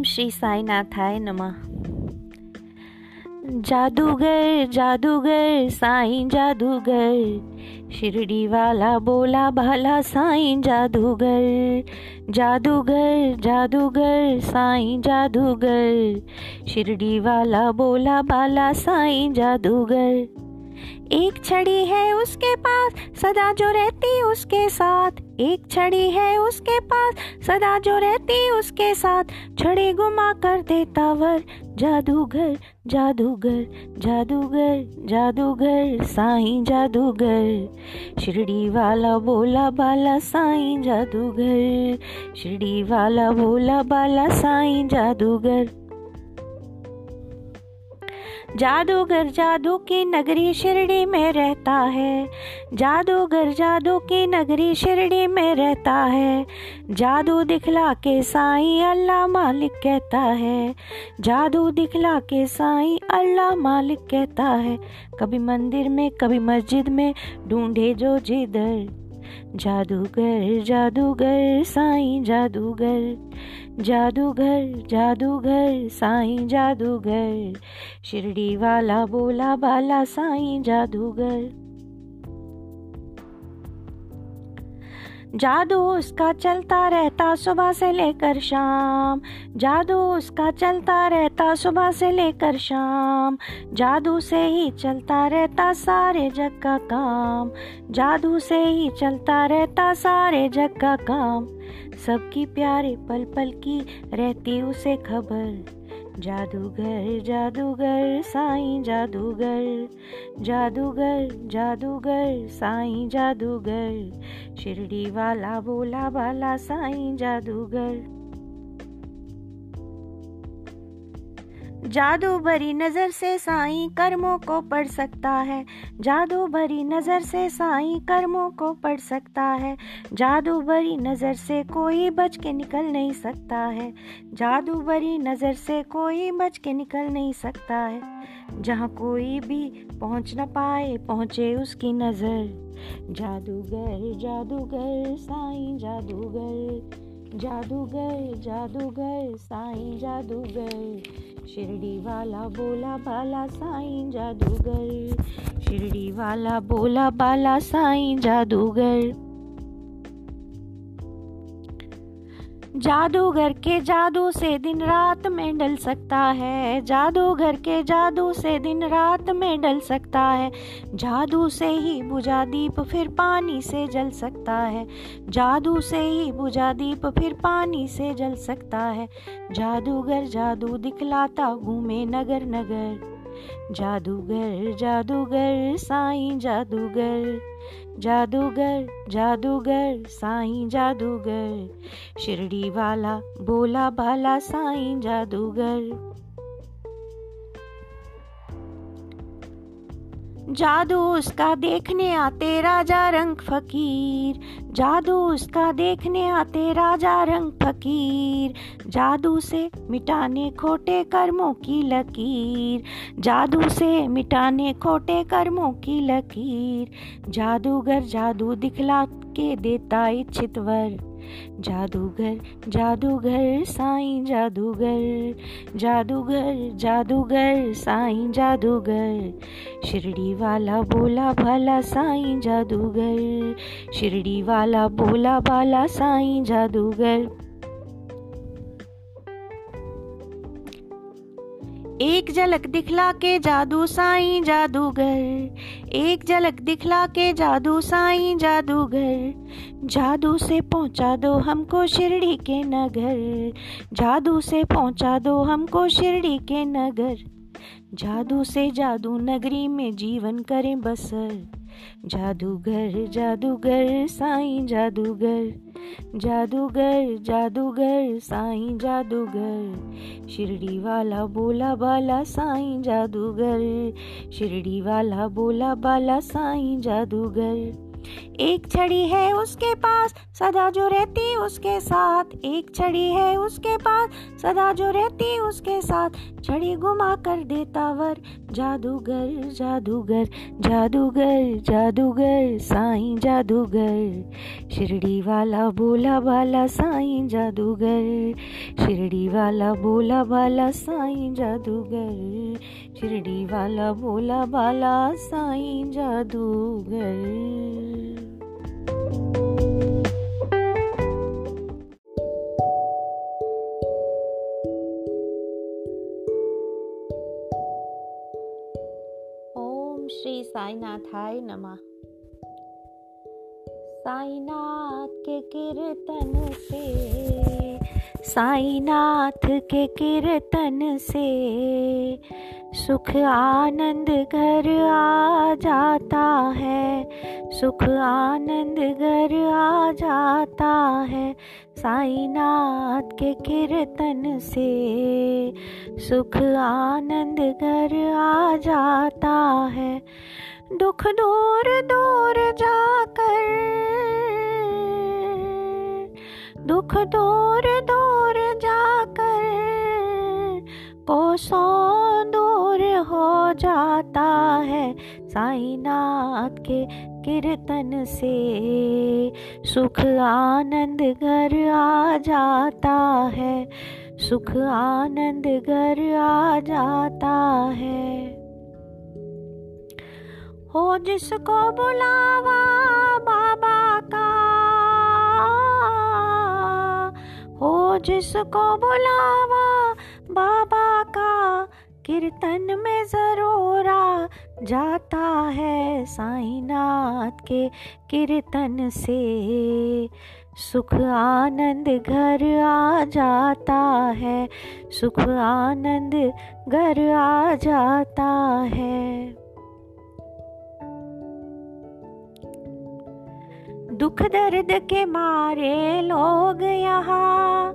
ओम श्री साईनाथाय नमः। जादूगर जादूगर, साईं जादूगर शिरडी वाला बोला भाला साईं जादूगर जादूगर जादूगर, साईं जादूगर शिरडी वाला बोला बाला साईं जादूगर। एक छड़ी है उसके पास, सदा जो रहती उसके साथ। एक छड़ी है उसके पास, सदा जो रहती उसके साथ। छड़ी घुमा कर देता वर जादूगर जादूगर जादूगर जादूगर, साईं जादूगर। शिरडी वाला बोला बाला, साईं जादूगर। शिरडी वाला बोला बाला, साईं जादूगर। जादूगर जादू की नगरी शिरडी में रहता है। जादूगर जादू की नगरी शिरडी में रहता है। जादू दिखला के साईं अल्लाह मालिक कहता है। जादू दिखला के साईं अल्लाह मालिक कहता है। कभी मंदिर में, कभी मस्जिद में ढूंढे जो जिधर। जादूगर जादूगर, साईं जादूगर। जादूगर जादूगर, साईं जादूगर। शिरडी वाला बोला, बाला साईं जादूगर। जादू उसका चलता रहता सुबह से लेकर शाम। जादू उसका चलता रहता सुबह से लेकर शाम। जादू से ही चलता रहता सारे जग का काम। जादू से ही चलता रहता सारे जग का काम। सबकी प्यारे पल पल की रहती उसे खबर। जादूगर जादूगर, साईं जादूगर। जादूगर जादूगर, साईं जादूगर। शिरडी वाला, बोला वाला, साईं जादूगर। जादू भरी नज़र से साईं कर्मों को पढ़ सकता है। जादू भरी नज़र से साईं कर्मों को पढ़ सकता है। जादू भरी नज़र से कोई बच के निकल नहीं सकता है। जादू भरी नज़र से कोई बच के निकल नहीं सकता है। जहाँ कोई भी पहुँच न पाए, पहुँचे उसकी नज़र। जादूगर जादूगर, साईं जादूगर। जादूगर जादूगर, साईं जादूगर। शिरडी वाला बोला, बाला साईं जादूगर। शिरडी वाला बोला, बाला साईं जादूगर। जादूगर के जादू से दिन रात में डल सकता है। जादूगर के जादू से दिन रात में डल सकता है। जादू से ही बुझा दीप फिर पानी से जल सकता है। जादू से ही बुझा दीप फिर पानी से जल सकता है। जादूगर जादू दिखलाता घूमे नगर नगर। जादूगर जादूगर, साईं जादूगर। जादूगर जादूगर साईं जादूगर। शिरडी वाला बोला भाला साईं जादूगर। जादू उसका देखने आते राजा रंग फकीर। जादू उसका देखने आते राजा रंग फकीर। जादू से मिटाने खोटे कर्मों की लकीर। जादू से मिटाने खोटे कर्मों की लकीर। जादूगर जादू दिखला के देता इच्छित वर जादूगर जादूगर, साईं जादूगर जादूगर जादूगर, साईं जादूगर। शिरडी वाला बोला भाला, साईं जादूगर। शिरडी वाला बोला बाला साईं जादूगर। एक झलक दिखला के जादू साई जादूगर, एक झलक दिखला के जादू साई जादूगर। जादू से पहुँचा दो हमको शिरडी के नगर, जादू से पहुँचा दो हमको शिरडी के नगर। जादू से जादू नगरी में जीवन करें बसर, जादूगर जादूगर, साईं जादूगर। जादूगर जादूगर, साईं जादूगर। शिरडी वाला बोला, बाला साईं जादूगर। शिरडी वाला बोला, बाला साईं जादूगर। एक छड़ी है उसके पास, सदा जो रहती उसके साथ। एक छड़ी है उसके पास, सदा जो रहती उसके साथ। छड़ी घुमा कर देता वर, जादूगर जादूगर जादूगर जादूगर, साईं जादूगर। शिरडी वाला बोला बाला साईं जादूगर। शिरडी वाला बोला बाला साईं जादूगर। शिरडी वाला बोला बाला साईं जादूगर। श्री साईनाथाय नमः। साईनाथ के कीर्तन से साईनाथ के कीर्तन से सुख आनंद घर आ जाता है। सुख आनंद घर आ जाता है। साईनाथ के कीर्तन से सुख आनंद घर आ जाता है। दुख दूर दूर जाकर, दुख दूर दूर कोसों दूर हो जाता है साईनाथ के कीर्तन से। सुख आनंद घर आ जाता है, सुख आनंद घर आ जाता है। हो जिसको बुलावा बाबा का हो जिसको बुलावा बाबा का कीर्तन में ज़रूर जाता है साईनाथ के कीर्तन से। सुख आनंद घर आ जाता है, सुख आनंद घर आ जाता है। दुख दर्द के मारे लोग यहाँ।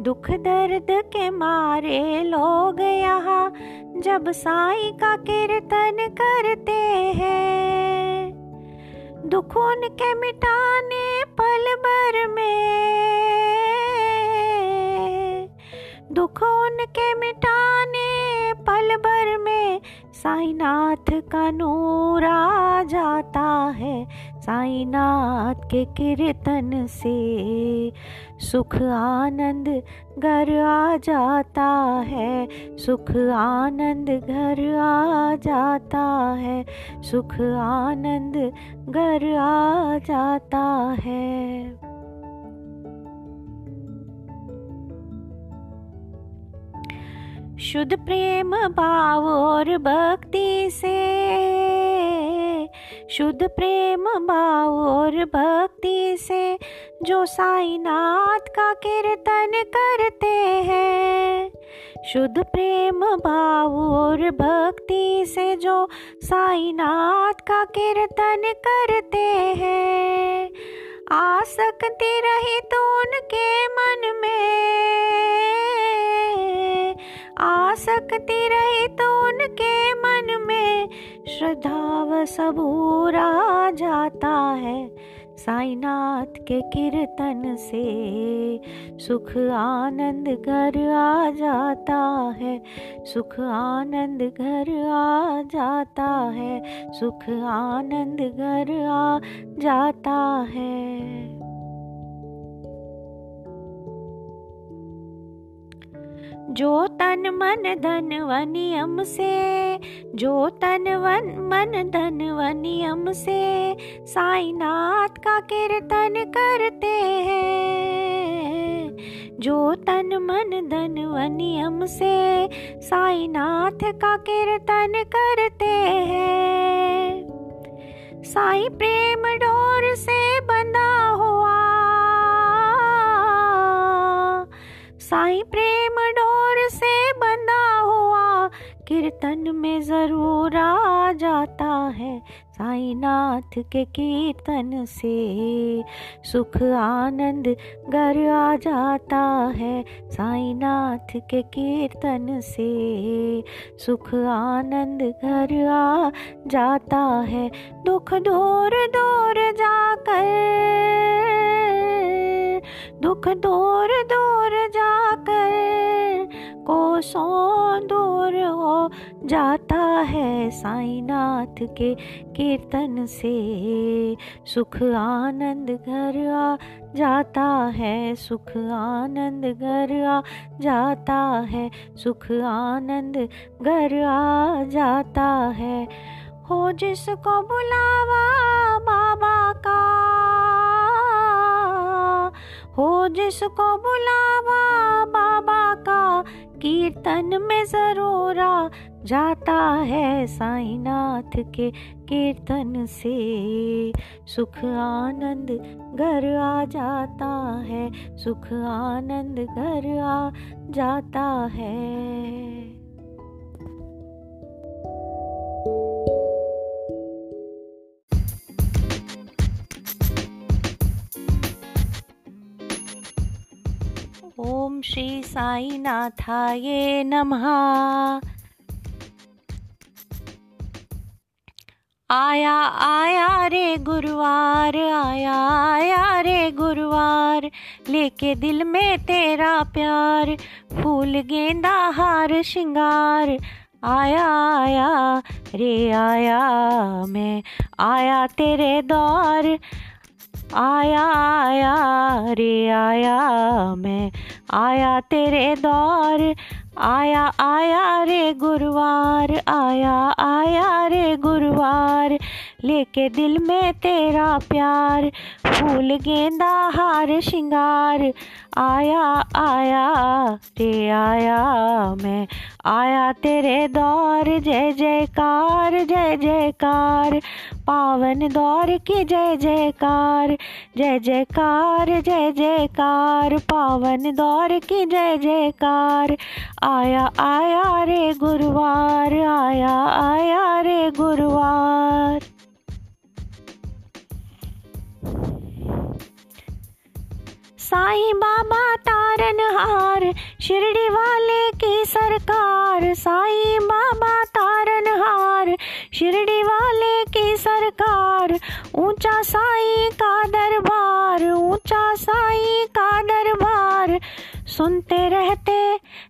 दुख दर्द के मारे लोग यहाँ। जब साई का कीर्तन करते हैं, दुख उनके मिटाने पल भर में। दुख उनके मिटाने पल भर में साईनाथ का नूर आ जाता है। साईनाथ के कीर्तन से सुख आनंद घर आ जाता है। सुख आनंद घर आ जाता है। सुख आनंद घर आ जाता है। शुद्ध प्रेम भाव और भक्ति से। शुद्ध प्रेम भाव और भक्ति से जो साईनाथ का कीर्तन करते हैं। शुद्ध प्रेम भाव और भक्ति से जो साईनाथ का कीर्तन करते हैं। आसक्ति रही तो उनके मन में आसक्ति रही तो उनके मन में श्रद्धा व सबूर आ जाता है। साईनाथ के कीर्तन से सुख आनंद घर आ जाता है। सुख आनंद घर आ जाता है। सुख आनंद घर आ जाता है। जो तन मन धन व नियम से, जो तन वन मन धन व नियम से, साईनाथ का कीर्तन करते हैं। जो तन मन धन व नियम से, साईनाथ का कीर्तन करते हैं। साई प्रेम डोर से कीर्तन में ज़रूर आ जाता है साईनाथ के कीर्तन से। सुख आनंद घर आ जाता है साईनाथ के कीर्तन से। सुख आनंद घर आ जाता है दुख दूर दूर जाकर। दुख दूर दूर जाकर कोसों दूर हो जाता है साईनाथ के कीर्तन से। सुख आनंद घर आ जाता है, सुख आनंद घर आ जाता है, सुख आनंद घर आ जाता है। हो जिसको बुलावा बाबा का, हो जिसको बुलावा बाबा कीर्तन में जरोरा जाता है साईनाथ के कीर्तन से। सुख आनंद घर आ जाता है, सुख आनंद घर आ जाता है। ओम श्री साई नाथाये नमः। आया आया रे गुरुवार, आया आया रे गुरुवार, लेके दिल में तेरा प्यार, फूल गेंदा, हार, श्रृंगार। आया आया, रे आया, मैं आया तेरे दौर आया आया रे आया मैं। आया तेरे दौर आया आया रे गुरुवार, आया आया रे गुरुवार, लेके दिल में तेरा प्यार, फूल गेंदा, हार, श्रृंगार, आया आया रे आया मैं, आया तेरे दौर, जय जयकार जय जयकार, पावन दौर की जय जयकार जय जयकार जय जयकार, पावन दौर की जय जयकार आया आया रे गुरुवार, आया आया रे गुरुवार। साईं बाबा तारनहार शिरडी वाले की सरकार। साईं बाबा तारनहार शिरडी वाले की सरकार। ऊँचा साईं का दरबार, ऊँचा साईं का दरबार। सुनते रहते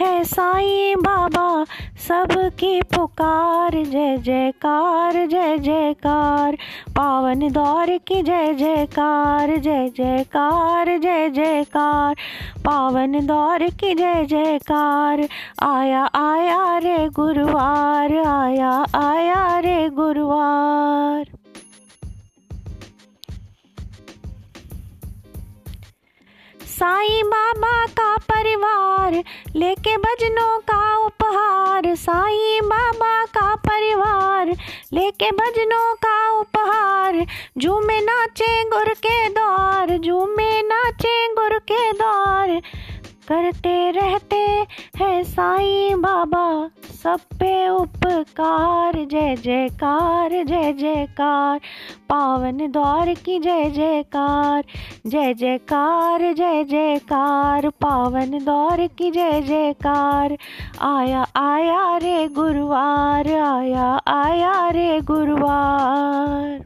हैं साईं बाबा, सबकी पुकार, जय जयकार जय जयकार। पावन दौर की जय जयकार जय जयकार जय जयकार। पावन दौर की जय जयकार, आया आया रे गुरुवार, आया आया रे गुरुवार। साईं बाबा का परिवार लेके भजनों का उपहार। साईं बाबा का परिवार लेके भजनों का उपहार। झूमे नाचे गुर के द्वार, झूमे नाचे गुर के द्वार। करते रहते हैं साईं बाबा। सब पे उपकार, जय जयकार जय जयकार। पावन दौर की जय जयकार जय जयकार जय जयकार। पावन द्वार की जय जयकार। आया आया रे गुरुवार, आया आया रे गुरुवार।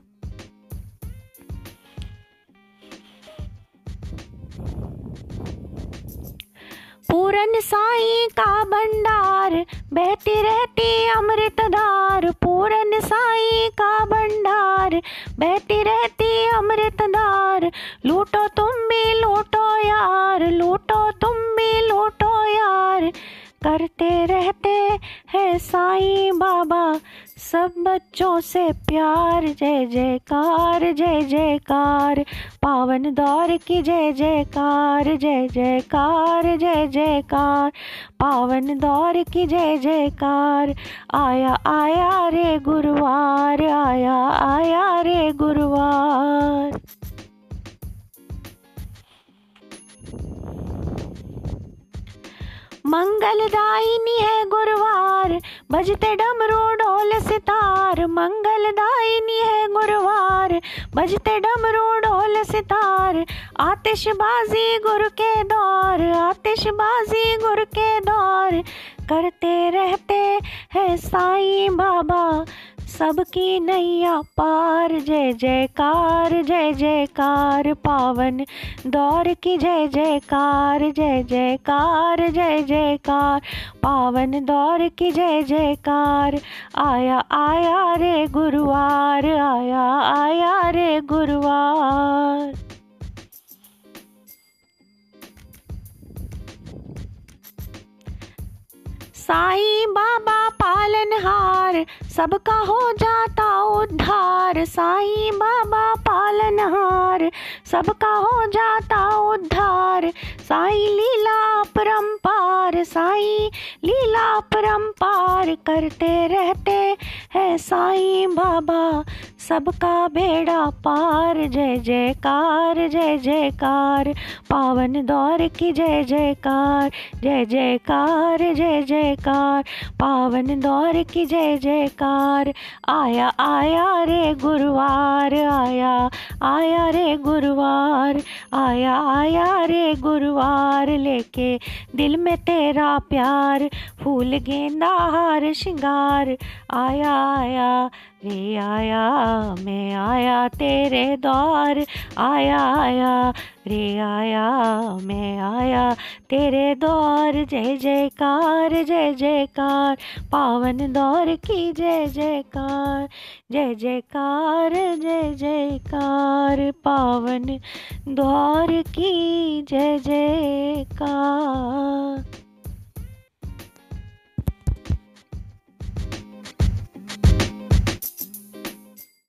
पूरन साई का भंडार बहती रहती अमृत धार पूरन साई का भंडार। बहती रहती अमृत धार लूटो तुम भी लूटो यार, लूटो तुम भी लूटो यार। करते रहते हैं साई बाबा सब बच्चों से प्यार, जय जयकार जय जयकार। पावन दौर की जय जयकार जय जयकार जय जयकार। पावन दौर की जय जयकार। आया आया रे गुरुवार, आया आया रे गुरुवार। मंगलदायिनी है गुरुवार, बजते डमरू ढोल सितार। मंगलदायिनी है गुरुवार, बजते डमरू ढोल सितार। आतिशबाजी गुरु के दौर आतिशबाजी गुरु के दौर करते रहते हैं साईं बाबा सबकी नैया पार, जय जयकार जय जयकार, पावन दौर की जय जयकार जय जयकार जय जयकार, पावन दौर की जय जयकार। आया आया रे गुरुवार, आया आया रे गुरुवार। साईं बाबा पालनहार सबका हो जाता उद्धार। साईं बाबा पालनहार सबका हो जाता उद्धार। साईं लीला परम्पार साईं लीला परम्पार करते रहते हैं साईं बाबा। सबका बेड़ा पार, जय जयकार जय जयकार। पावन दौर की जय जयकार जय जयकार जय जयकार। पावन दौर की जय जयकार। आया आया रे गुरुवार, आया आया रे गुरुवार। आया आया रे गुरुवार, लेके दिल में तेरा प्यार। फूल गेंदा हार, श्रृंगार। आया आया रे आया, मैं आया तेरे द्वार, आया आया, रे आया, मैं आया तेरे द्वार, जय जयकार जय जयकार, पावन दौर की जय जयकार जय जयकार जय जयकार, पावन द्वार की जय जयकार।